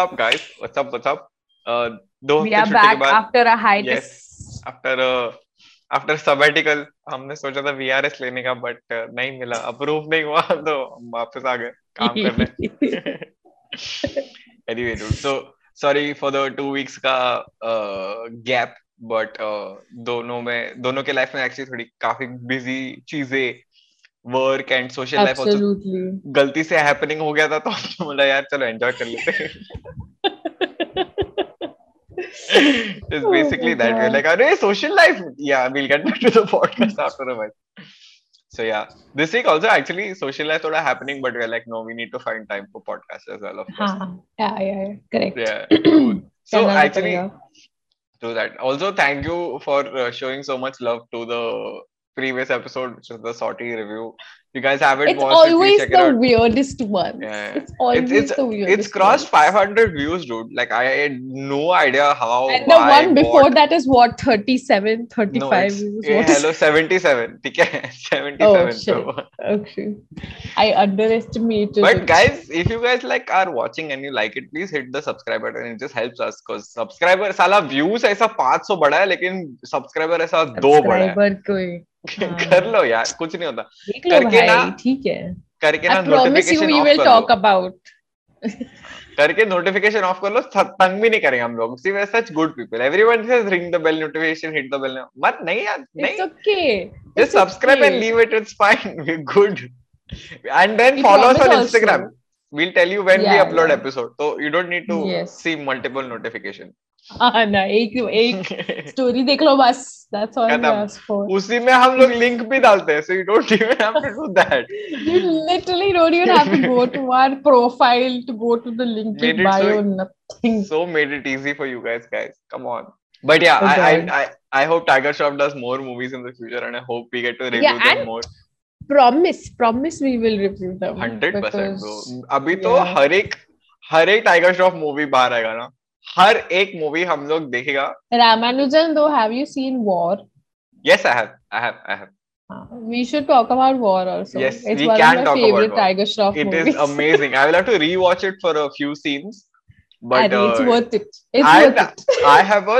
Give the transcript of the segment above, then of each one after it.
up, guys? What's up? What's up? Uh, दो We are back after a hiatus. yes after uh, after sabbatical हमने सोचा था VRS लेने का but uh, नहीं मिला अप्रूव नहीं हुआ तो हम वापस आ गए काम करने anyway dude so sorry for the two weeks का uh, gap but uh, दोनों में दोनों के लाइफ में एक्चुअली थोड़ी काफ़ी बिज़ी चीज़ें work and social life also Absolutely. गलती से हैपनिंग हो गया था तो हमने बोला यार चलो एंजॉय कर लेते हैं it's Oh basically my that we're God. like अरे social life yeah we'll get back to the podcast after a while so yeah this week also actually social life थोड़ा happening but we're like no we need to find time for podcast as well of course हाँ, yeah, yeah, yeah, correct. yeah cool. so करना तो actually पड़ेगा. do that also thank you for uh, showing so much love to the previous episode which is the sortie review you guys haven't It's watched it please always check it the out weirdest one. Yeah. It's always it's the weirdest. it's crossed one. 500 views dude like i had no idea how And the why, one before what. that is what 37, 35 no, it's, views. eh, What is- hello 77 ठीक है 77 Oh, so. Okay. I underestimated. but it. guys if you guys like are watching and you like it please hit the subscribe button it just helps us because subscriber साला views ऐसा 500 बड़ा है लेकिन subscriber ऐसा दो बड़ा है Subscriber कोई हाँ। कर लो यार कुछ नहीं होता। करके ना ठीक है। करके ना नोटिफिकेशन ऑफ़ कर टॉक अबाउट करके नोटिफिकेशन ऑफ़ कर लो तंग भी नहीं करेंगे हम लोग। See such good people everyone says ring the bell notification hit the bell मत नहीं यार नहीं। Okay just subscribe and leave it it's fine we good and then follow us on Instagram also. we'll tell you when yeah, we upload yeah. episode. So you don't need to yes. see multiple notification. हाँ ना एक एक story देख लो बस that's all for उसी में हम लोग लिंक भी डालते हैं so you don't even have to do that you literally don't even have to go to our profile to go to the LinkedIn bio nothing so made it easy for you guys guys come on But yeah, okay. I, I I I hope Tiger Shop does more movies in the future, and I hope we get to review yeah, them more. Promise, promise, we will review them. Hundred percent, bro. अभी तो हर एक हर एक tiger Shroff movie बाहर आएगा ना हर एक movie हम लोग देखेगा Ramanujan though have you seen War yes I have I have I have Uh, we should talk about War also. Yes, it's we one can of my talk about favorite War. Tiger Shroff It movies. is amazing. I will have to rewatch it for a few scenes. But And it's uh, worth it. It's I- worth it. I have a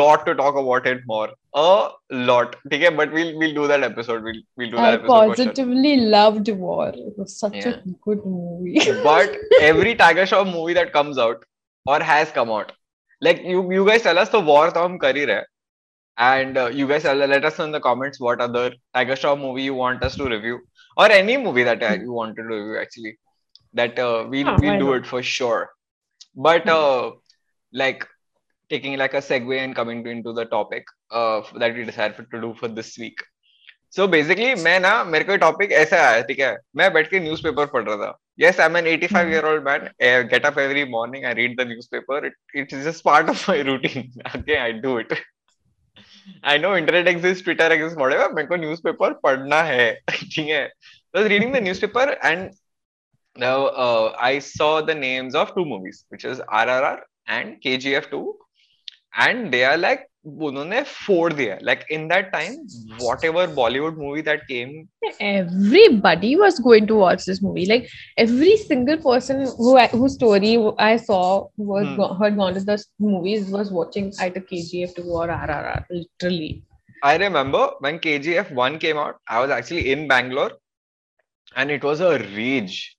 lot to talk about it more. A lot. Okay, but we'll we'll do that episode. We'll we'll do I that episode for sure. positively loved War. It was such Yeah. a good movie. But every Tiger Shroff movie that comes out or has come out, like you you guys tell us the war तो ही रहे And uh, you guys let us know in the comments what other Tiger Shroff movie you want us to review or any movie that uh, you wanted to review actually. That uh, we'll Ah, we'll do not? it for sure. But uh, like taking like a segue and coming to, into the topic uh, that we decided to do for this week. So basically मैं ना मेरे को topic ऐसा आया ठीक है मैं बैठ के न्यूज़पेपर पढ़ रहा था yes i'm an 85 Hmm. year old man I get up every morning i read the newspaper it, it is just part of my routine okay i do it i know internet exists twitter exists whatever मेरे को newspaper पढ़ना है ठीक है I was reading the newspaper and now uh, i saw the names of two movies which is rrr and kgf 2 and they are like उन्होंने फोड़ दिया like in that time whatever bollywood movie that came Everybody was going to watch this movie. Like every single person who I, whose story I saw was Hmm. go, had gone to the movies was watching either KGF 2 or RRR. Literally. I remember when KGF 1 came out, I was actually in Bangalore and it was a rage.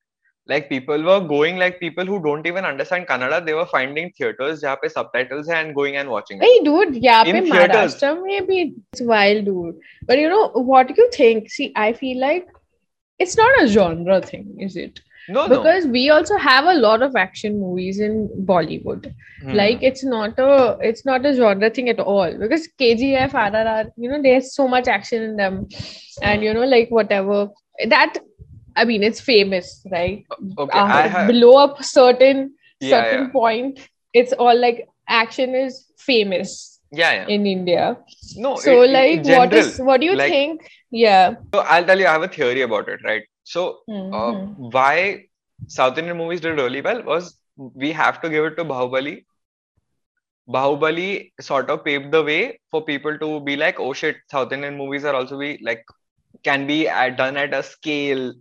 Like people were going like people who don't even understand Kannada, they were finding theaters जहाँ पे subtitles है and going and watching it. Hey, dude, yeah, In in theaters. Maharashtra maybe it's wild, dude. But you know what do you think? See, I feel like it's not a genre thing, is it? No, no. Because we also have a lot of action movies in Bollywood. Hmm. Like it's not a it's not a genre thing at all. Because KGF, RRR, you know, there's so much action in them, and you know, like whatever that. I mean, it's famous, right? okay, Uh, I have below a certain yeah, certain yeah, point, it's all like action is famous yeah, yeah. in India. No, So, in- in like, what general, is what do you like- think? Yeah. So I'll tell you, I have a theory about it, right? So Mhm. uh, why South Indian movies did really well was we have to give it to Bahubali. Bahubali sort of paved the way for people to be like, oh shit, South Indian movies are also be like can be at, done at a scale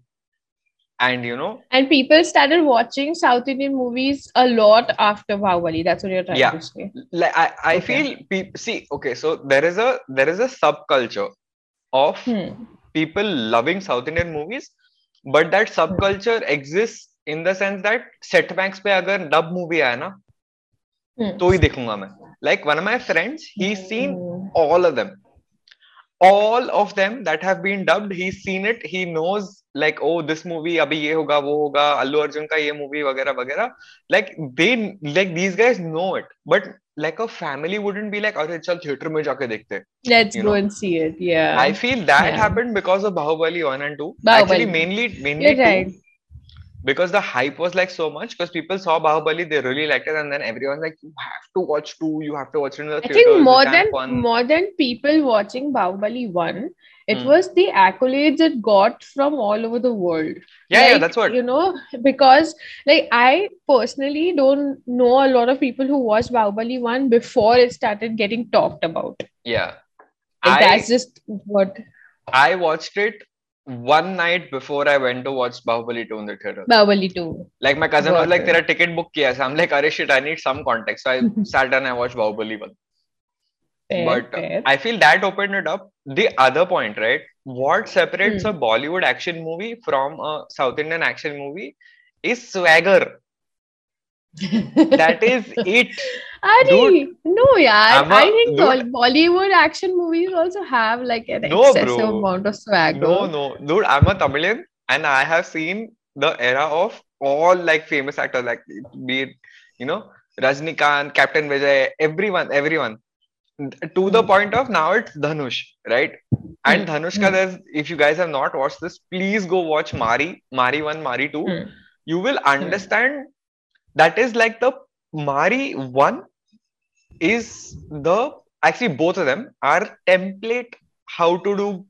and you know And people started watching South Indian movies a lot after Bahubali. That's what you're trying Yeah. to say. like i, I Okay. feel pe- see okay so there is a there is a subculture of Hmm. people loving south indian movies but that subculture exists in the sense that setbacks पे अगर dub movie आया ना Hmm. तो ही देखूंगा मैं like one of my friends he's seen Hmm. all of them all of them that have been dubbed he's seen it he knows like oh this movie abhi ye hoga wo hoga allu arjun ka ye movie वगैरह वगैरह like they like these guys know it but like a family wouldn't be like अरे चल theatre में जाके देखते हैं." Let's You go know. and see it. Yeah. I feel that Yeah. happened because of Bahubali 1 and 2 Bahubali. actually mainly mainly You're 2 right. because the hype was like so much because people saw Bahubali they really liked it and then everyone's like you have to watch 2 you have to watch it in the I think more than fun. more than people watching Bahubali one, it Hmm. was the accolades it got from all over the world. yeah yeah that's what you know because like I personally don't know a lot of people who watched Bahubali one before it started getting talked about. yeah Like I- that's just what I watched it one night before I went to watch Bahubali 2 in the theater. Bahubali two. Like my cousin Got was like. "तेरा ticket book किया है?" So I'm like, "अरे shit, I need some context." So I sat and I watched Bahubali 1. Fair, But uh, fair. I feel that opened it up. The other point, right? What separates Hmm. a Bollywood action movie from a South Indian action movie is swagger. That is it. Ari, no, yeah. I think dude- Bol- Bollywood action movies also have like an No, excessive bro. amount of swag. No, no, dude, I'm a Tamilian and I have seen the era of all like famous actors, like be it, you know, Rajnikant, Captain Vijay, everyone, everyone. To the Hmm. point of now it's Dhanush, right? And Hmm. Dhanushka, Hmm. there's if you guys have not watched this, please go watch Mari, Mari 1, Mari 2. Hmm. You will understand that is like the Mari 1 is the actually both of them are template how to do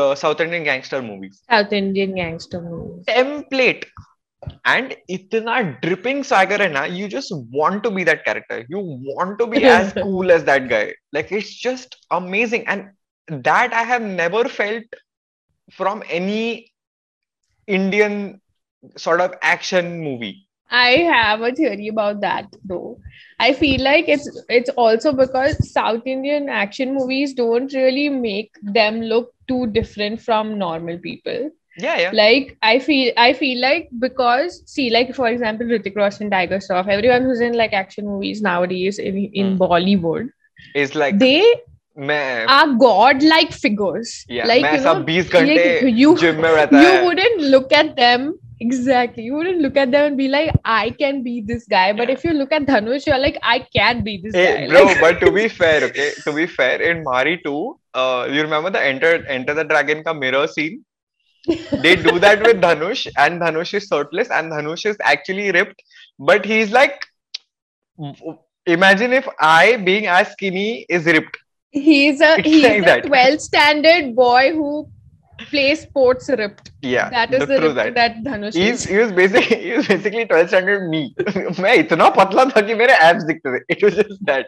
uh, South Indian gangster movies. South Indian gangster movies. Template. And itna dripping swagger hai na, you just want to be that character. You want to be as cool as that guy. Like it's just amazing. And that I have never felt from any Indian sort of action movie. I have a theory about that though. I feel like it's it's also because South Indian action movies don't really make them look too different from normal people. Yeah, yeah. Like I feel I feel like because see, like for example, Hrithik Roshan, Tiger Shroff, everyone who's in like action movies nowadays in in mm. Bollywood is like they मैं are god like figures yeah, like you know, like, you, you wouldn't look at them exactly you wouldn't look at them and be like i can be this guy but Yeah. if you look at dhanush you're like i can be this Hey, guy bro, Like, but to be fair, okay, to be fair, in Mari 2, uh, you remember the Enter Enter the Dragon ka mirror scene? They do that with Dhanush, and Dhanush is shirtless, and Dhanush is actually ripped, but he's like, imagine if I, being as skinny, is ripped. he's a It's he's like a that. 12 standard boy who plays sports ripped Yeah, that is the- the true ripped that. that dhanush He's, is he was basically he was basically 12 standard me. मैं इतना पतला था कि मेरे abs दिखते थे. It was just that.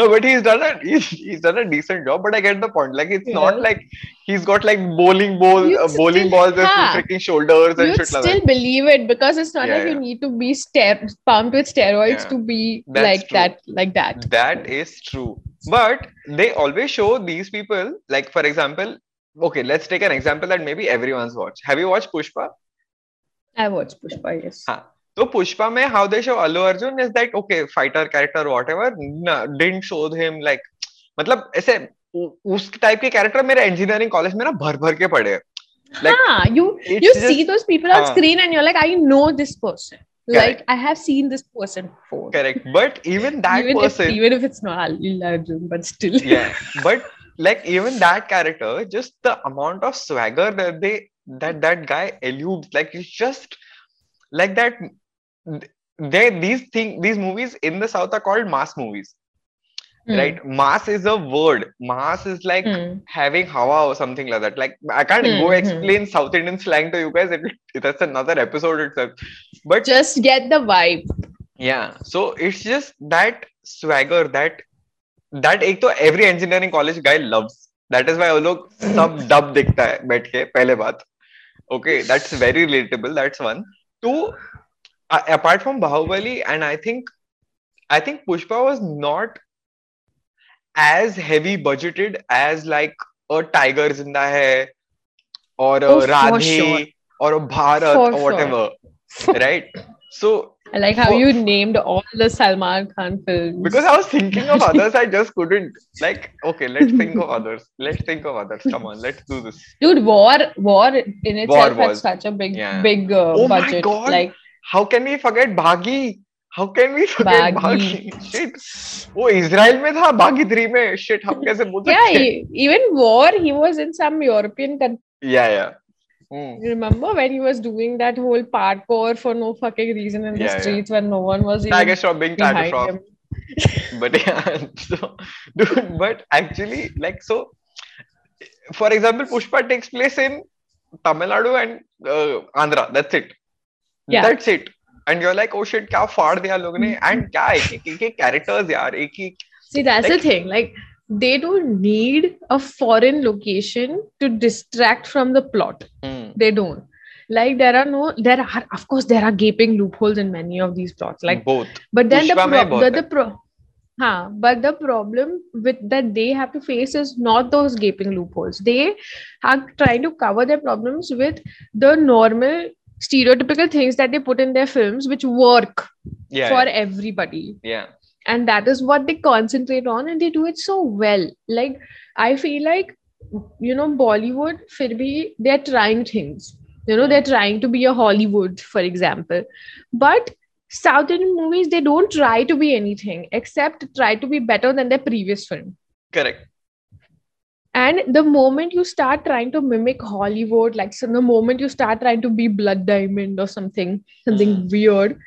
No, but he's done a he's, he's done a decent job. But I get the point. Like it's not Yeah. like he's got like bowling ball You'd uh, bowling still- balls with हाँ. freaking shoulders and you'd shit like still that. believe it because it's not Yeah, like you yeah. need to be ster- pumped with steroids Yeah. to be That's like true. that like that That is true. But they always show these people, like for example, okay, let's take an example that maybe everyone's watched. Have you watched Pushpa? i watched pushpa yes हाँ. So Pushpa में how they show Allu Arjun is that okay fighter character whatever no, didn't show him like मतलब ऐसे उस type के character मेरे engineering college में ना भर भर के पड़े like ah, you you just- see those people on हाँ. screen and you're like i know this person correct. like i have seen this person before correct but even that even person if even if it's not Allu Arjun, but still yeah but like even that character just the amount of swagger that they that that guy eludes. Like it's just like that they these thing these movies in the south are called mass movies. Hmm. right? Mass is a word. Mass is like Hmm. having hawa or something like that. Like i can't Hmm, go hmm. explain south indian slang to you guys it, that's another episode itself. But just get the vibe. Yeah. So it's just that swagger that that एक तो every engineering college guy loves that is why वो लोग सब dub दिखता है बैठ के पहले बात। Okay that's very relatable that's one too apart from Baahubali and I think I think Pushpa was not as heavy budgeted as like a Tiger Zinda Hai और राधे और भारत और ever right so I like how you named all the Salman Khan films. Because I was thinking of others, I just couldn't. Like, okay, let's think of others. Let's think of others. Come on, let's do this. Dude, war, war in itself war had such a big, yeah. big uh, oh budget. My God. Like, how can we forget Baaghi? How can we forget Baaghi? Baaghi? Shit, Shit, Yeah, even war, he was in some European country. Yeah, yeah. Mm. Remember when he was doing that whole parkour for no fucking reason in yeah, the streets yeah. when no one was even Tiger Shroff being Tiger Shroff. but yeah, so, dude, but actually, like, so, for example, Pushpa takes place in Tamil Nadu and uh, Andhra. That's it. Yeah. That's it. And you're like, oh shit, क्या far दिया लोगों ने? And क्या एक एक characters यार, एक एक See, that's like, the thing. Like, they don't need a foreign location to distract from the plot. Mm. They don't. Like there are no, there are of course there are gaping loopholes in many of these plots. Like both, but then Pushpa the, pro- the, the pro- Huh, but the problem with that they have to face is not those gaping loopholes. They are trying to cover their problems with the normal stereotypical things that they put in their films, which work yeah, for yeah. everybody. Yeah and that is what they concentrate on and they do it so well. Like i feel like you know bollywood fir bhi they're trying things. You know they're trying to be a hollywood for example. But south indian movies they don't try to be anything except try to be better than their previous film. Correct. And the moment you start trying to mimic hollywood like so the moment you start trying to be blood diamond or something something Mm. weird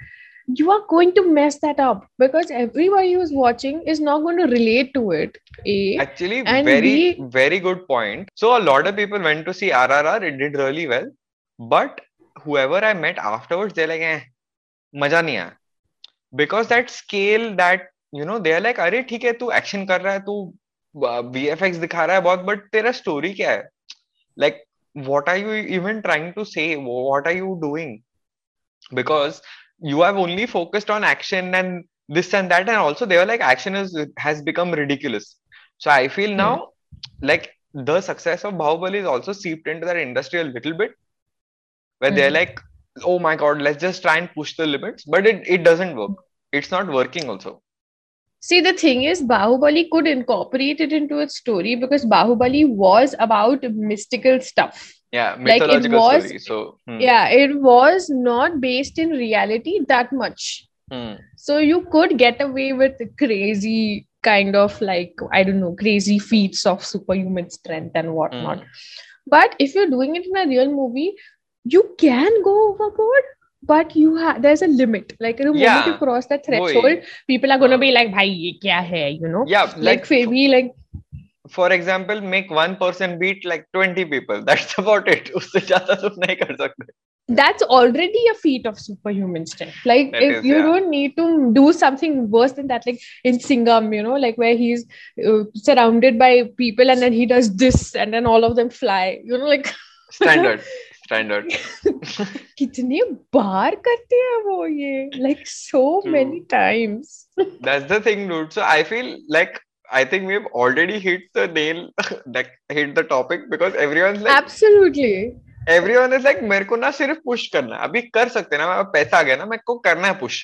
you are going to mess that up because everybody who's watching is not going to relate to it a Actually, very, we- very good point. So a lot of people went to see RRR. It did really well, but whoever I met afterwards, they're like, eh, मज़ा नहीं आया. Because that scale, that you know, they're like, अरे ठीक है, तू action कर रहा है, तू uh, VFX दिखा रहा है बहुत, but तेरा story क्या है? Like, what are you even trying to say? What are you doing? Because you have only focused on action and this and that, and also they were like, action is has become ridiculous. So I feel now, like the success of Bahubali is also seeped into that industry a little bit, where they're Mhm. like, oh my god, let's just try and push the limits, but it, it doesn't work. It's not working also. see the thing is bahubali could incorporate it into its story because bahubali was about mystical stuff yeah mythological like was, story so hmm. yeah it was not based in reality that much hmm. so you could get away with crazy kind of like i don't know crazy feats of superhuman strength and whatnot hmm. but if you're doing it in a real movie you can go overboard but you have there's a limit like the moment yeah. you cross that threshold Boy. people are going to uh, be like bhai ye kya hai you know yeah like, like for me like for example, make one person beat like 20 people. That's about it. उससे ज्यादा तुम नहीं कर सकते. that's already a feat of superhuman strength. Like That if is, you yeah. don't need to do something worse than that, like in Singam, you know, like where he's uh, surrounded by people and then he does this and then all of them fly. You know, like Standard. Standard. कितने बार करते हैं वो ये like so True. many times. That's the thing, dude. So I feel like I think we've already hit the nail, like hit the topic because everyone's like Absolutely. everyone is like मेरे को ना सिर्फ push करना है अभी कर सकते हैं ना मेरा पैसा आ गया ना मेरे को करना है push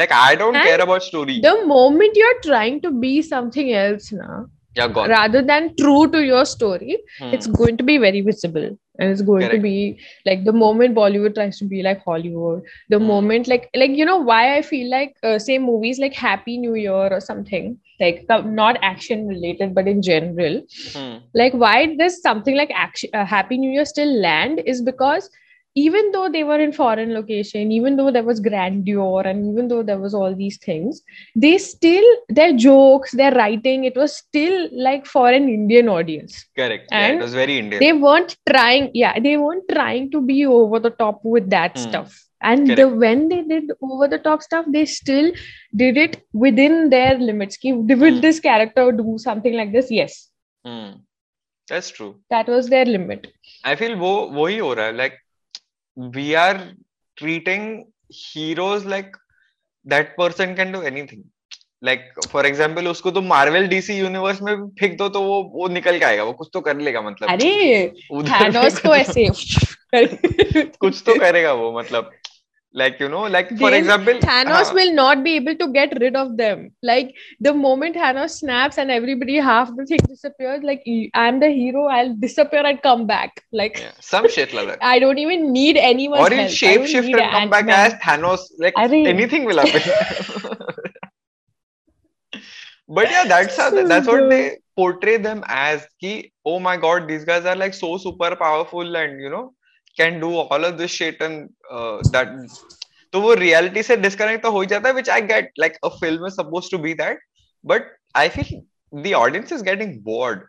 like I don't And care about story The moment you're trying to be something else now, yeah gone rather than true to your story, Hmm. it's going to be very visible and it's going to Correct. be like the moment bollywood tries to be like hollywood the Hmm. moment like like you know why i feel like uh, say movies like happy new year or something like uh, not action related but in general. Hmm. like why does something like action uh, happy new year still land is because even though they were in foreign location even though there was grandeur and even though there was all these things they still their jokes their writing it was still like for an indian audience. Correct. Yeah, it was very Indian. they weren't trying yeah they weren't trying to be over the top with that Hmm. stuff and the, when they did over the top stuff they still did it within their limits Ki, will Hmm. this character do something like this yes Hmm. that's true that was their limit I feel वो वही हो रहा है like we are treating heroes like that person can do anything like for example उसको तो Marvel DC universe में फेंक दो तो वो वो निकल के आएगा वो कुछ तो कर लेगा मतलब अरे थैनोस को ऐसे कुछ तो करेगा वो मतलब like you know like for example Thanos हाँ, will not be able to get rid of them. Like the moment Thanos snaps and everybody half the thing disappears, like I'm the hero, I'll disappear and come back. Like yeah, some shit like that I don't even need anyone or he'll help. Shape shift and come back Ant-Man. as Thanos like Arey. anything will happen but yeah that's how So that's what they portray them as ki oh my god these guys are like so super powerful and you know can do all of this shit and that तो वो reality से disconnect तो हो ही जाता है which I get like a film is supposed to be that but I feel the audience is getting bored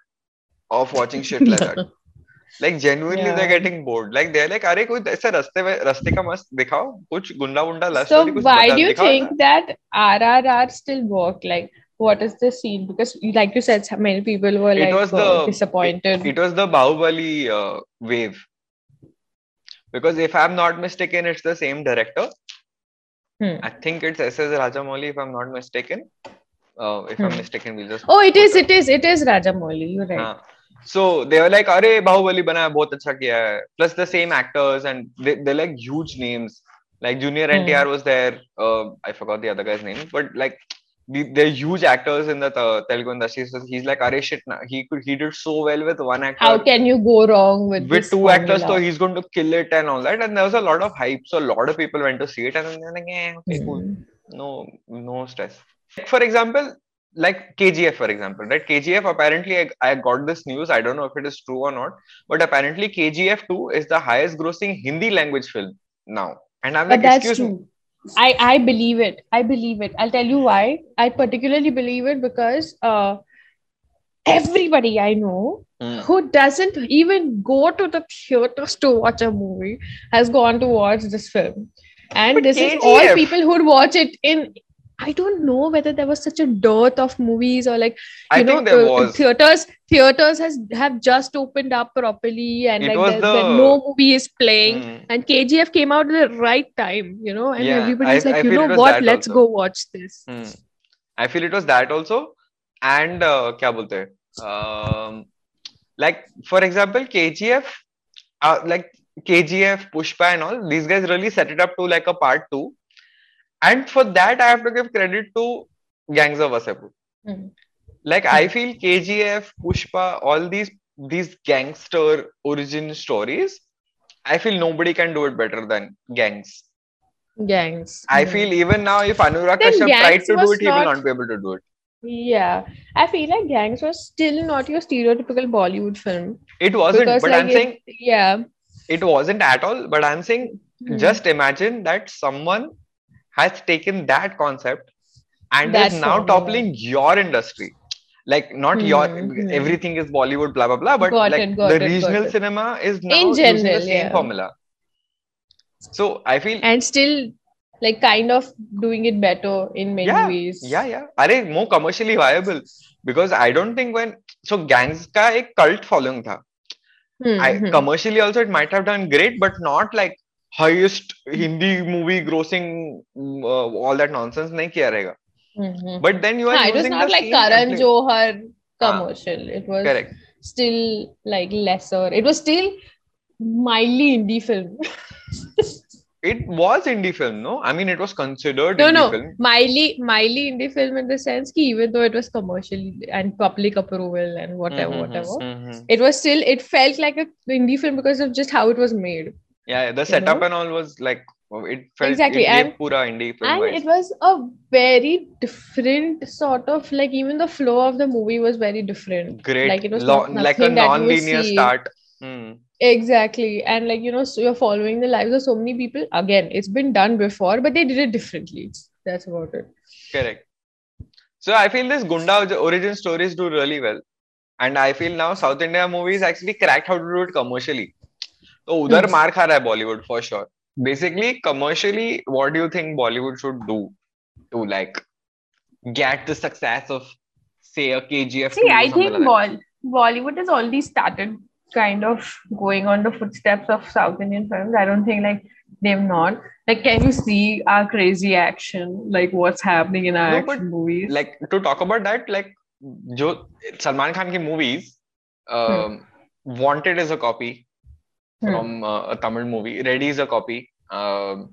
of watching shit like that like genuinely they are getting bored like they are like अरे कोई ऐसे रास्ते में रास्ते का मस्त दिखाओ कुछ गुंडा गुंडा last so why do you think that RRR still work like what is the scene? Because like you said many people were it like was uh, the, disappointed. it, it was the bahubali uh, wave. Because if I'm not mistaken, it's the same director. Hmm. I think it's SS Rajamouli, if I'm not mistaken. Uh, if I'm Hmm. mistaken, we'll just. oh, it is, put it is, it is Rajamouli. You're right. हाँ. So they were like, "अरे बाहुबली बना है बहुत अच्छा किया है." Plus the same actors and they they're like huge names. Like Junior Hmm. NTR was there. Uh, I forgot the other guy's name, but like the, they're huge actors in the uh, Telugu industry. So he's like, "अरे shit, na, he could he did so well with one actor." How can you go wrong with with two actors, so he's going to kill it and all that. And there was a lot of hype, so a lot of people went to see it, and then they're like, "Yeah, okay, cool, Hmm. no, no stress." For example, like KGF, for example, right? KGF apparently, I, I got this news. I don't know if it is true or not, but apparently KGF two is the highest grossing Hindi language film now. And I'm But like, that's excuse me. I I believe it. I believe it. I'll tell you why. I particularly believe it because uh, everybody I know Hmm. who doesn't even go to the theaters to watch a movie has gone to watch this film, and But this is all people who'd watch it in. I don't know whether there was such a dearth of movies or like you I know theaters theaters has have just opened up properly and it like the... no movie is playing mm. and KGF came out at the right time you know and yeah, everybody's I, like I you know what let's also. go watch this. Mm. I feel it was that also and uh, kya bolte um, like for example KGF uh, like KGF Pushpa and all these guys really set it up to like a part two and for that, I have to give credit to Gangs of Wasseypur. Hmm. Like I feel KGF, Pushpa, all these these gangster origin stories. I feel nobody can do it better than Gangs. Gangs. I Hmm. feel even now, if Anurag Kashyap tried to do it, he will not- be able to do it. Yeah, I feel like Gangs was still not your stereotypical Bollywood film. It wasn't, Because, but like, I'm it- saying Yeah. it wasn't at all. But I'm saying Hmm. just imagine that someone has taken that concept and That's is now so toppling your industry. Like not mm-hmm. your hmm. everything is bollywood blah blah blah but got like it, the it, regional cinema is now in general, using the same yeah. formula. So i feel and still like kind of doing it better in many yeah, ways. yeah yeah. Are more commercially viable? Because i don't think when so gangs ka a cult following tha. Mm-hmm. I, hmm. commercially also it might have done great but not like highest Hindi movie grossing mm, uh, all that nonsense नहीं किया रहेगा. Hmm, hmm. But then you are Nah, it was using not the like same Karan template. Johar Ah. commercial. It was Correct. still like lesser. It was still mildly indie film. It was indie film, no? I mean, it was considered no, indie no, film. mildly, mildly indie film in the sense that even though it was commercially and public approval and whatever, Mhm, whatever, mhm. it was still it felt like a indie film because of just how it was made. Yeah, the You setup know? and all was like oh, it felt Exactly, it and- pura indie film and vibes. it was a very different sort of like even the flow of the movie was very different. Great, like it was lo- like a nothing that you would non-linear start. Hmm. Exactly. And like, you know, so you're following the lives of so many people. Again, it's been done before, but they did it differently. That's about it. Correct. So I feel this Gunda origin stories do really well. And I feel now South India movies actually cracked how to do it commercially. So उधर Hmm. मार खा रहा है Bollywood for sure. Basically, commercially, what do you think Bollywood should do to like get the success of say a KGF? See, 2 or I something think like that? Bol- Bollywood has already started kind of going on the footsteps of South Indian films. I don't think like they've not. Like, can you see our crazy action? Like, what's happening in our No, action but, movies? like to talk about that like जो सलमान खान की movies uh, wanted is a copy Hmm. from uh, a Tamil movie Ready is a copy um,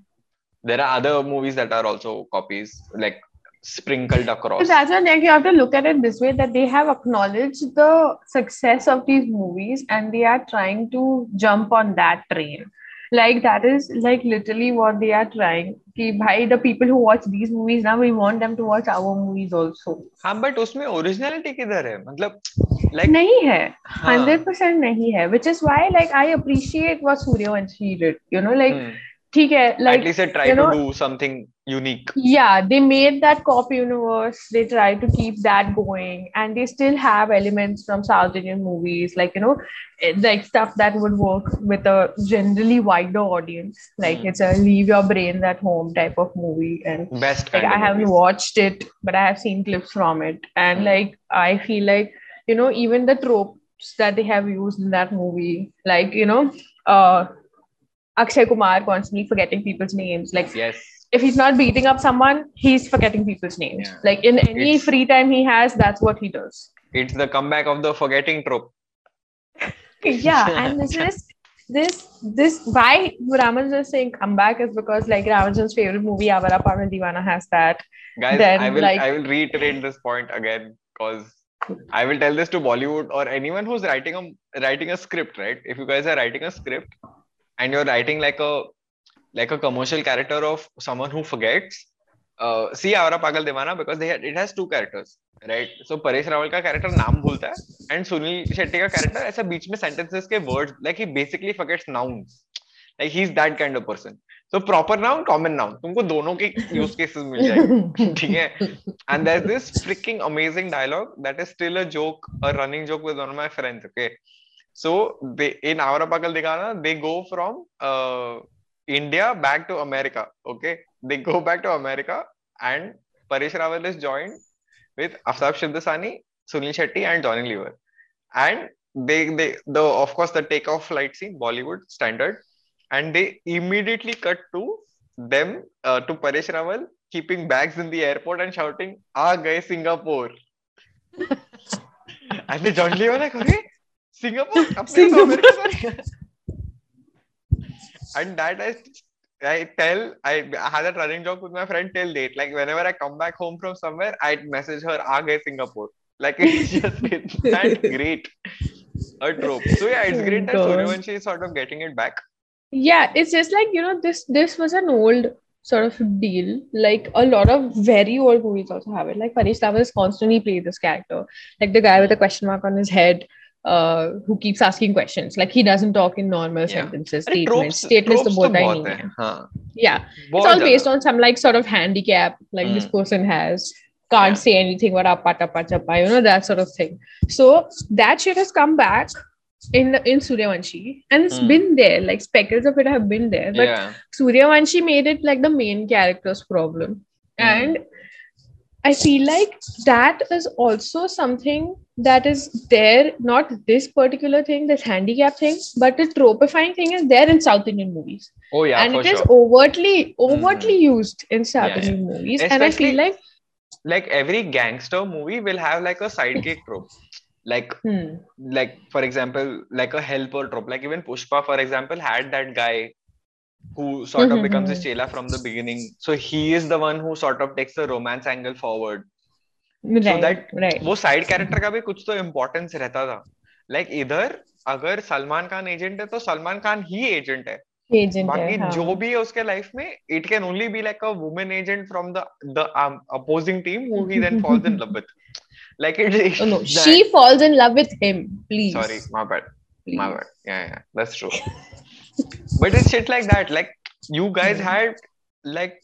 there are other movies that are also copies like sprinkled So across that's why like you have to look at it this way that they have acknowledged the success of these movies and they are trying to jump on that train Like that is like literally what they are trying. Ki, bhai, the people who watch these movies now we want them to watch our movies also. हाँ but उसमें originality किधर है मतलब like नहीं है हाँ, hundred percent नहीं है which is why like I appreciate what Suryavanshi did. You know like hmm, ठीक है like at least they try you to know- do something unique yeah they made that cop universe they tried to keep that going and they still have elements from south indian movies like you know eh, like stuff that would work with a generally wider audience like Hmm. it's a leave your brains at home type of movie and best like kind i of haven't movies. watched it but i have seen clips from it and Hmm. like i feel like you know even the tropes that they have used in that movie like you know uh akshay kumar constantly forgetting people's names like yes if he's not beating up someone, he's forgetting people's names. Yeah. Like in any It's- free time he has, that's what he does. it's the comeback of the forgetting trope Yeah, and this is this this why Raman is saying comeback is because like Ramanujan's favorite movie Awara Paagal Deewana has that. guys Then, i will like- i will reiterate this point again because i will tell this to bollywood or anyone who's writing a writing a script right if you guys are writing a script and you're writing like a like a commercial character of someone who forgets uh, see Avara Pagal Devana because they it has two characters right so Paresh Rawal का character नाम भूलता है and Sunil Shetty का character ऐसा बीच में sentences के words like he basically forgets nouns like he's that kind of person so proper noun common noun तुमको दोनों के use cases मिल जाएँगे ठीक है and there's this freaking amazing dialogue that is still a joke a running joke with one of my friends okay So they in Awara Paagal Deewana, they go from uh, India back to America. Okay, they go back to America, and Paresh Rawal is joined with Aftab Shivdasani, Sunil Shetty, and Johnny Lever. And they they the of course the takeoff flight scene, Bollywood standard, and they immediately cut to them uh, to Paresh Rawal keeping bags in the airport and shouting, "Ah, guys, Singapore!" and the John Lever, like, "Okay." Singapore, Singapore. and that I, I tell, I, I had a running joke with my friend till date. Like whenever I come back home from somewhere, I'd message her, Aage Singapore. Like it's just it's that great a trope. So yeah, it's great that oh Suryavanshi is sort of getting it back. Yeah, it's just like you know this this was an old sort of deal. Like a lot of very old movies also have it. Like Panish Tawar constantly played this character, like the guy with a hmm. question mark on his head, Uh, who keeps asking questions like he doesn't talk in normal Yeah. sentences अरे statements tropes statements tropes तो तो बोलता ही बहुत नहीं है है हाँ yeah it's बहुत all based ज्यादा on some like sort of handicap like this Mm. person has can't Yeah. say anything what appa tappa chappa you know that sort of thing so that shit has come back in in Suryavanshi and it's Mm. been there like speckles of it have been there but yeah Suryavanshi made it like the main character's problem Mm. and I feel like that is also something that is there not this particular thing this handicap thing but the tropifying thing is there in South Indian movies. Oh yeah and it is sure. overtly overtly used in South Yeah, Indian movies, and I feel like like every gangster movie will have like a sidekick trope. Like hmm, like for example like a helper trope. Like even pushpa for example had that guy who sort of becomes his Mhm. chela from the beginning. So he is the one who sort of takes the romance angle forward वो side character का भी कुछ तो importance रहता था। Like like, इधर अगर Salman Khan agent है तो सलमान खान ही एजेंट है। एजेंट बाकी जो भी है उसके लाइफ में it can only be like a women agent from the the opposing team who he then falls in love with like it no she falls in love with him please sorry my bad my bad yeah yeah that's true but it's shit like that like you guys had like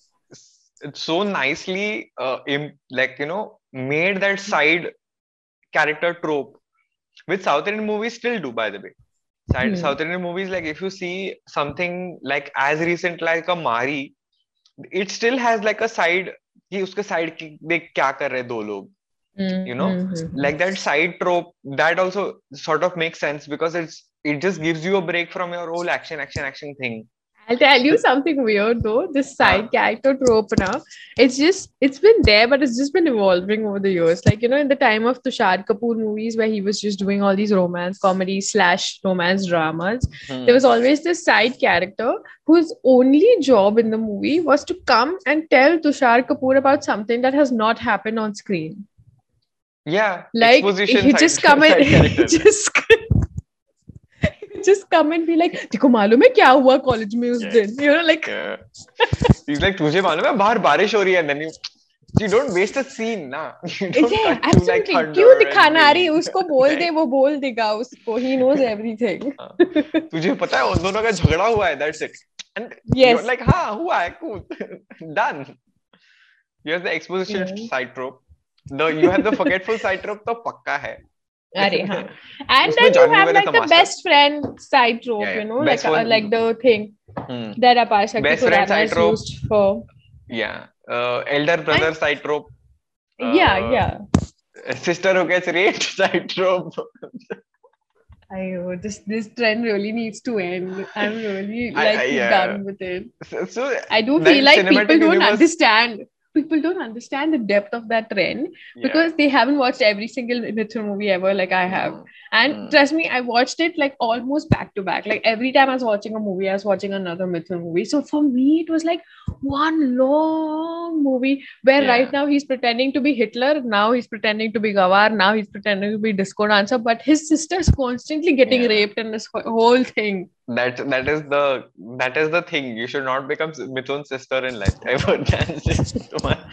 so nicely like you no made that side character trope which south indian movies still do by the way side Hmm. south indian movies like if you see something like as recent like a mari it still has like a side कि उसके side देख क्या कर रहे हैं दो लोग You know, Mhm. like that side trope that also sort of makes sense because it's it just gives you a break from your whole action action action thing I'll tell you something weird though. This side character trope now, it's just it's been there, but it's just been evolving over the years. Like you know, in the time of Tushar Kapoor movies, where he was just doing all these romance comedy slash romance dramas, Hmm. there was always this side character whose only job in the movie was to come and tell Tushar Kapoor about something that has not happened on screen. yeah Like he just come and character. just just come and be like, देखो मालूम है क्या हुआ college में उस. दिन? You know, like He's like तुझे मालूम है बाहर बारिश हो रही है then you you don't waste a scene ना Yeah, like absolutely. thunder क्यों दिखाना रही rain. उसको बोल दे. वो बोल देगा उसको he knows everything तुझे पता है उन दोनों का झगड़ा हुआ है that's it and Yes. you're like हाँ हुआ है cool done have the exposition Yeah. side trope the you have the forgetful side trope तो पक्का है अरे हाँ and उसमें then you जानवी have वाले like तो the master. best friend side trope Yeah, you yeah. know Best like uh, one- like the thing Hmm. that Apasha Best friend Khurana side is trope. used for yeah uh, elder brother side trope yeah Uh, yeah sister who gets raped side trope I know this this trend really needs to end I'm really I- like I- yeah. done with it so, so I do That feel like people cinematic don't universe- understand people don't understand the depth of that trend yeah. because they haven't watched every single Mithun movie ever like I have. And mm. trust me, I watched it like almost back to back. Like every time I was watching a movie, I was watching another Mithun movie. So for me, it was like one long movie where yeah. right now he's pretending to be Hitler, now he's pretending to be Gawar, now he's pretending to be disco dancer, but his sister's constantly getting yeah. raped in this whole thing. That that is the that is the thing. You should not become Mithun's sister in life ever. That's just, tomorrow,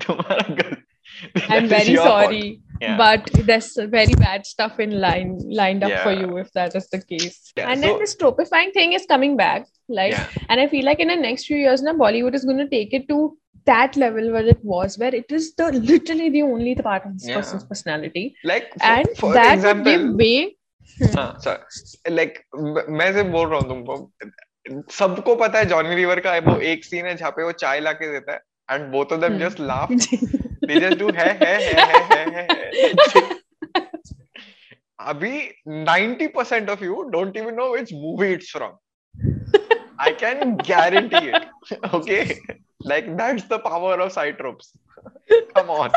tomorrow, I'm very sorry. Fault sorry, Yeah. but there's very bad stuff in line lined up for Yeah. you if that is the case. Yeah, and so- then this tropifying thing is coming back. Like yeah And I feel like in the next few years now, Bollywood is going to take it to that level where it was, where it is the literally the only part of this Yeah. person's personality. like for, And for that would example give way. हाँ sir like मैं सिर्फ बोल रहा हूँ तुमको सबको पता है जॉनी लीवर का वो एक सीन है जहाँ पे वो चाय ला के देता है and both of them Hmm. Just laugh they just do है है है है है है That's it. अभी 90% of you don't even know which movie it's from I can guarantee it okay like that's the power of side tropes come on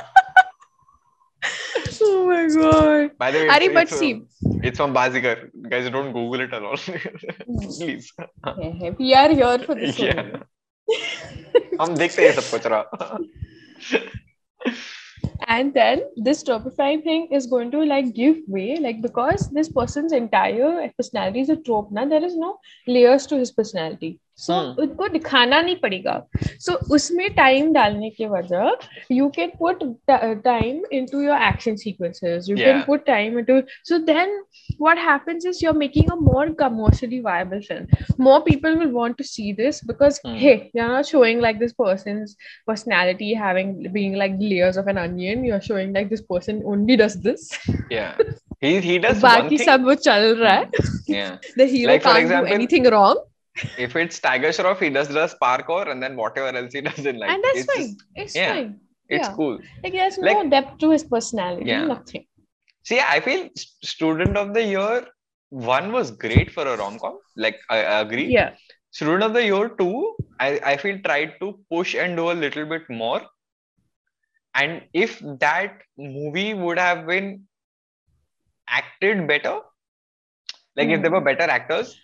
oh my god. by the way Ari, it's, but it's, see, uh, it's from Bazigar guys don't google it at all please we are here for this. Yeah. only. हम देखते हैं सब कुछ रहा and then this tropifying thing is going to like give way like because this person's entire personality is a trope now there is no layers to his personality so hmm. उनको दिखाना नहीं पड़ेगा। सो उसमें टाइम डालने के वजह you can put time into your action sequences you can put time into so then what happens is you're making a more commercially viable film more people will want to see this because hey you are not showing like this person personality having being like layers of an onion you are showing like this person only does this He, he does बाकी सब वो चल रहा है। The hero can't do anything wrong if it's Tiger Shroff, he does does parkour and then whatever else he does in life. and that's it's fine just- it's yeah. fine it's Yeah. cool. like there's no Like- depth to his personality Yeah. nothing See, I feel student of the year one was great for a rom com. Like I, I agree. yeah Student of the year two, I, I feel tried to push and do a little bit more. And if that movie would have been acted better, like if there hmm. were better actors,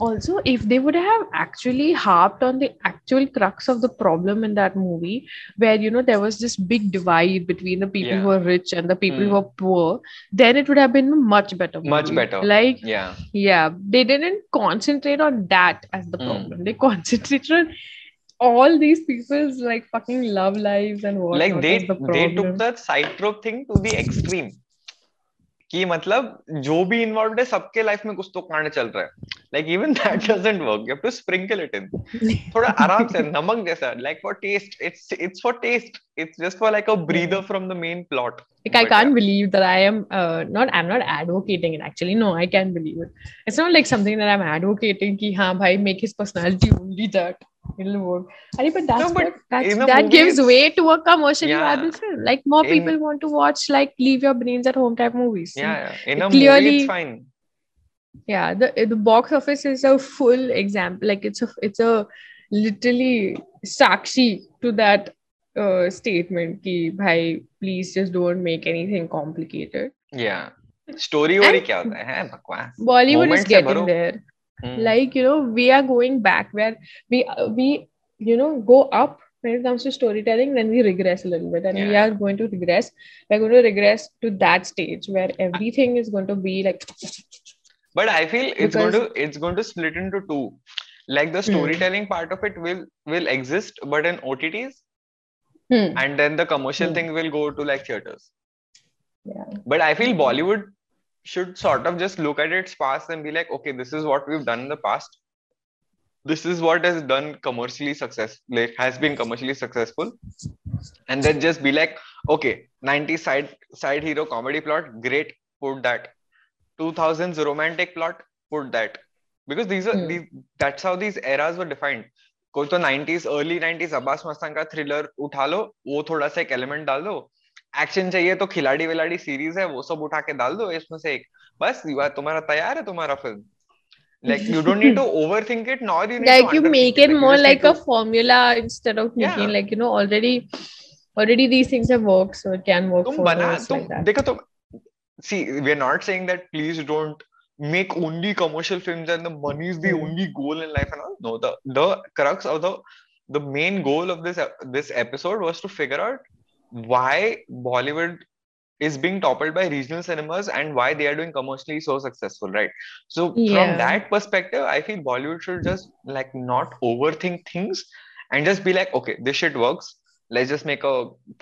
also if they would have actually harped on the actual crux of the problem in that movie where you know there was this big divide between the people Yeah. who are rich and the people who Hmm. are poor then it would have been much better Much better. like yeah, yeah they didn't concentrate on that as the Hmm. problem they concentrated on all these people's like fucking love lives and what like they the they took the side trope thing to the extreme कि मतलब जो भी involve है सबके life में कुछ तो कांड चल रहा है। Like even that doesn't work you have to sprinkle it in थोड़ा आराम से नमक जैसा like for taste it's it's for taste it's just for like a breather from the main plot like I can't believe that I am not I am not advocating it actually no I can believe it it's not like something that I am advocating कि हाँ भाई make his personality only that it'll work. Arey, but that's No, but what, that's, in a that movie, gives it's- way to a commercially Yeah. viable film. Like more In- people want to watch like leave your brains at home type movies. Yeah, yeah. In a Clearly- movie, it's fine. yeah the the box office is a full example like it's a it's a literally sakshi to that uh, statement ki bhai please just don't make anything complicated Yeah. Story worry And- क्या होता है हैं, बकवास bollywood Moment is से Hmm. like you know we are going back where we we you know go up when it comes to storytelling then we regress a little bit and yeah. we are going to regress we're going to regress to that stage where everything is going to be like but i feel it's because... going to it's going to split into two like the hmm. storytelling mm. part of it will will exist but in otts mm. and then the commercial mm. thing will go to like theaters yeah but i feel hmm. bollywood should sort of just look at its past and be like, okay, this is what we've done in the past. This is what has done commercially success, like has been commercially successful, and then just be like, okay, 90s side side hero comedy plot, great, put that. 2000s romantic plot, put that. Because these are Hmm. these that's how these eras were defined. कोई तो 90s early 90s Abbas Mastan का thriller उठा लो वो थोड़ा सा एक element डाल दो एक्शन चाहिए तो खिलाड़ी विलाड़ी सीरीज़ है वो सब उठा के डाल दो इसमें से एक बस युवा तुम्हारा तैयार है तुम्हारा film like you don't need to overthink it nor you need like to you make it. it you more like a formula instead of making Yeah. like you know already already these things have worked so it can work तुम for बना us तुम like that देखो तुम see we're not saying that please don't make only commercial films and the money is the Hmm. only goal in life and all no the the crux of the the main goal of this this episode was to figure out why bollywood is being toppled by regional cinemas and why they are doing commercially so successful right so Yeah. from that perspective i feel bollywood should just like not overthink things and just be like okay this shit works let's just make a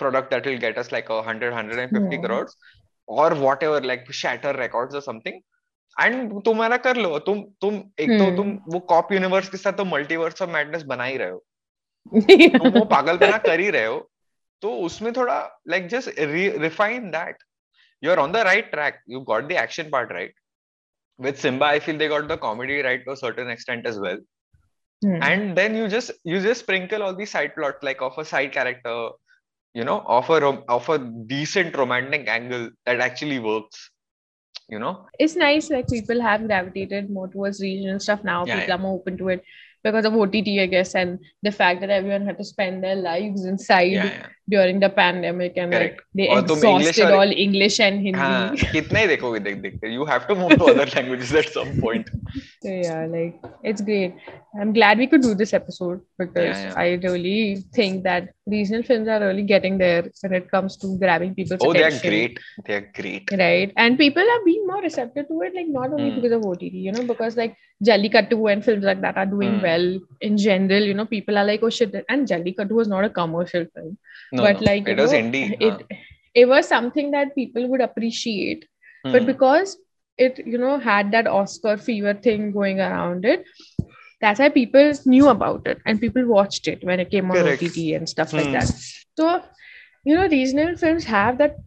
product that will get us like a 100 150 Yeah. crores or whatever like shatter records or something and तुम्हारा कर लो तुम तुम एक तो Hmm. तुम वो cop universe के साथ तो मल्टीवर्स ऑफ मैडनेस बना ही रहे हो तुम वो पागलपना कर ही रहे हो तो उसमें थोड़ा like just refine that you are on the right track you got the action part right with Simmba, I feel they got the comedy right to a certain extent as well. Hmm. And then you just you just sprinkle all the side plot like of a side character, you know, of a of a decent romantic angle that actually works. You know, it's nice like people have gravitated more towards regional stuff now. People are more open to it because of ott i guess and the fact that everyone had to spend their lives inside yeah, yeah. during the pandemic and Correct. like they और तुम English exhausted और- all english and hindi हाँ कितना ही देखोगे देख देख के you have to move to other languages at some point So yeah, like it's great. I'm glad we could do this episode because Yeah, yeah. I really think that regional films are really getting there when it comes to grabbing people's oh they are great they are great Right. And people are being more receptive to it, like not only Hmm. because of OTT, you know, because like Jallikattu and films like that are doing Hmm. well in general. You know, people are like, oh shit. And Jallikattu was not a commercial film, no, but no. like it was know, indie it it was something that people would appreciate huh. but Hmm. because it you know had that oscar fever thing going around it that's why people knew about it and people watched it when it came on Correct. ott and stuff like Hmm. that so you know regional films have that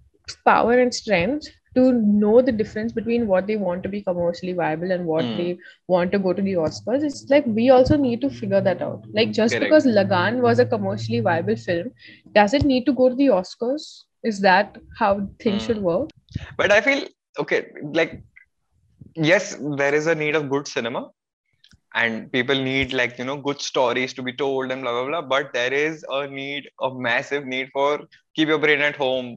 power and strength to know the difference between what they want to be commercially viable and what Hmm. they want to go to the oscars it's like we also need to figure that out like just Correct. because Lagaan was a commercially viable film does it need to go to the oscars is that how things Hmm. should work but i feel okay like yes there is a need of good cinema and people need like you know good stories to be told and blah blah blah but there is a need a massive need for keep your brain at home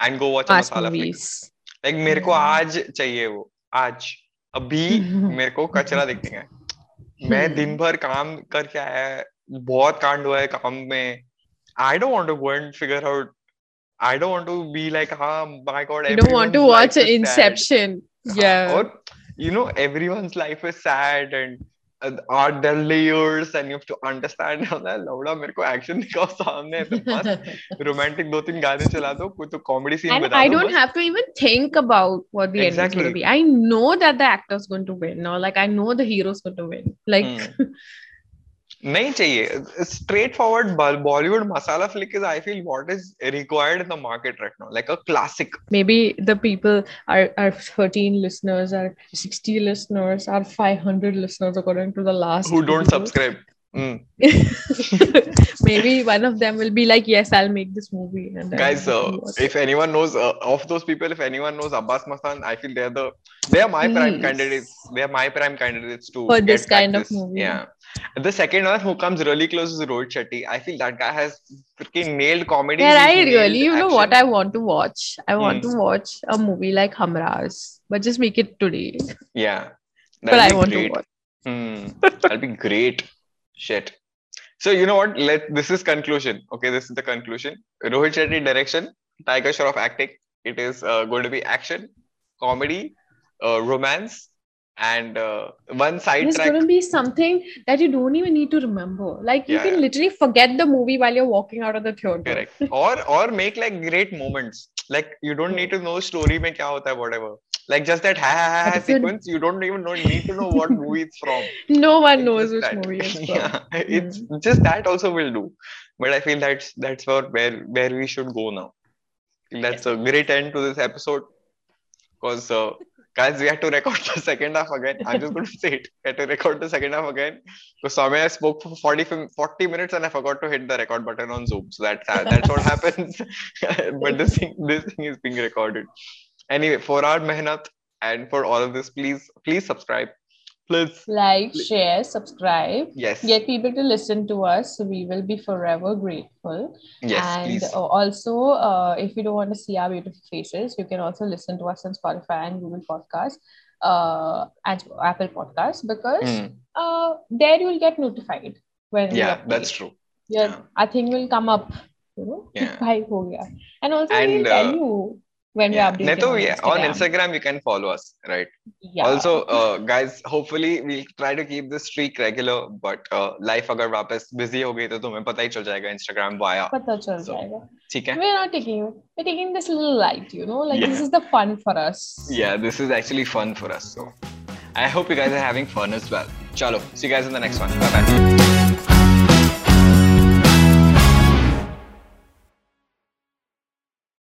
and go watch Fast a masala flick movies like मेरे को. आज चाहिए वो आज अभी मेरे को कचरा देखने का है मैं दिन भर काम करके आया है बहुत कांड हुआ है काम में I don't want to go and figure out I don't want to be like हाँ my god you don't want to watch Inception. Yeah. or you know everyone's life is sad and uh, are there layers and you have to understand how that लौड़ा मेरे को action दिखाओ सामने तो बस romantic दो तीन गाने चला दो कोई तो कॉमेडी सीन and बता I दो don't बस have to even think about what the end is going Exactly. to be. I know that the actor's going to win, or like I know the hero's going to win. Like, Hmm. नहीं चाहिए straight forward Bollywood masala flick is I feel what is required in the market right now like a classic maybe the people are are 13 listeners, are 60 listeners, are 500 listeners according to the last. who don't video. subscribe Mm. maybe one of them will be like, "Yes, I'll make this movie." Guys, uh, if anyone knows uh, of those people, if anyone knows Abbas-Mustan, I feel they're the they are my prime candidates. They are my prime candidates to For this kind of this. movie. Yeah. The second one who comes really close is Rohit Shetty. I feel that guy has freaking nailed comedy. Yeah, I really, you know what. I want to watch? I want Hmm. to watch a movie like Humraaz, but just make it today. Yeah. But I want great. to watch. Hmm. That'll be great. Shit. So you know what? Let this is conclusion. Okay, this is the conclusion. Rohit Shetty direction, Tiger Shroff acting. It is uh, going to be action, comedy, uh, romance, and uh, one side It's track. going to be something that you don't even need to remember. Like you Yeah, can yeah. literally forget the movie while you're walking out of the theater. Correct. Or or make like great moments. Like you don't need to know story mein kya hota hai, whatever. Like just that ha ha ha, But ha if you- sequence. You don't even know, need to know what movie it's from. No one knows which that. movie it's from. yeah, it's just that also will do. But I feel that's that's where where where we should go now. That's a great end to this episode. Because uh, guys, we had to record the second half again. I'm just going to say it. We had to record the second half again. Because Swami I spoke for 40, 40 minutes and I forgot to hit the record button on Zoom. So that's that's what happens. but this thing this thing is being recorded. Anyway, for our mehnat and for all of this, please please subscribe. Please. Like, share, subscribe. Yes. Get people to listen to us. We will be forever grateful. Yes, and please. also, uh, if you don't want to see our beautiful faces, you can also listen to us on Spotify and Google Podcast uh, and Apple Podcast because Mm, uh, there you will get notified when yeah, that's true. Your yeah. our thing will come up. You know, Yeah. And also, And, we'll tell uh, you when Yeah. we're updating Neto, on, yeah, Instagram. on Instagram, you can follow us, right? Yeah. Also, uh, guys, hopefully we'll try to keep this streak regular. But uh, life अगर वापस busy हो गई तो तुम्हें पता ही चल जाएगा Instagram via. पता चल So, जाएगा. ठीक है? We're not taking we're taking this little light, you know, like this Yeah. is the fun for us. Yeah, this is actually fun for us. So, I hope you guys are having fun as well. Chalo, see you guys in the next one. Bye bye.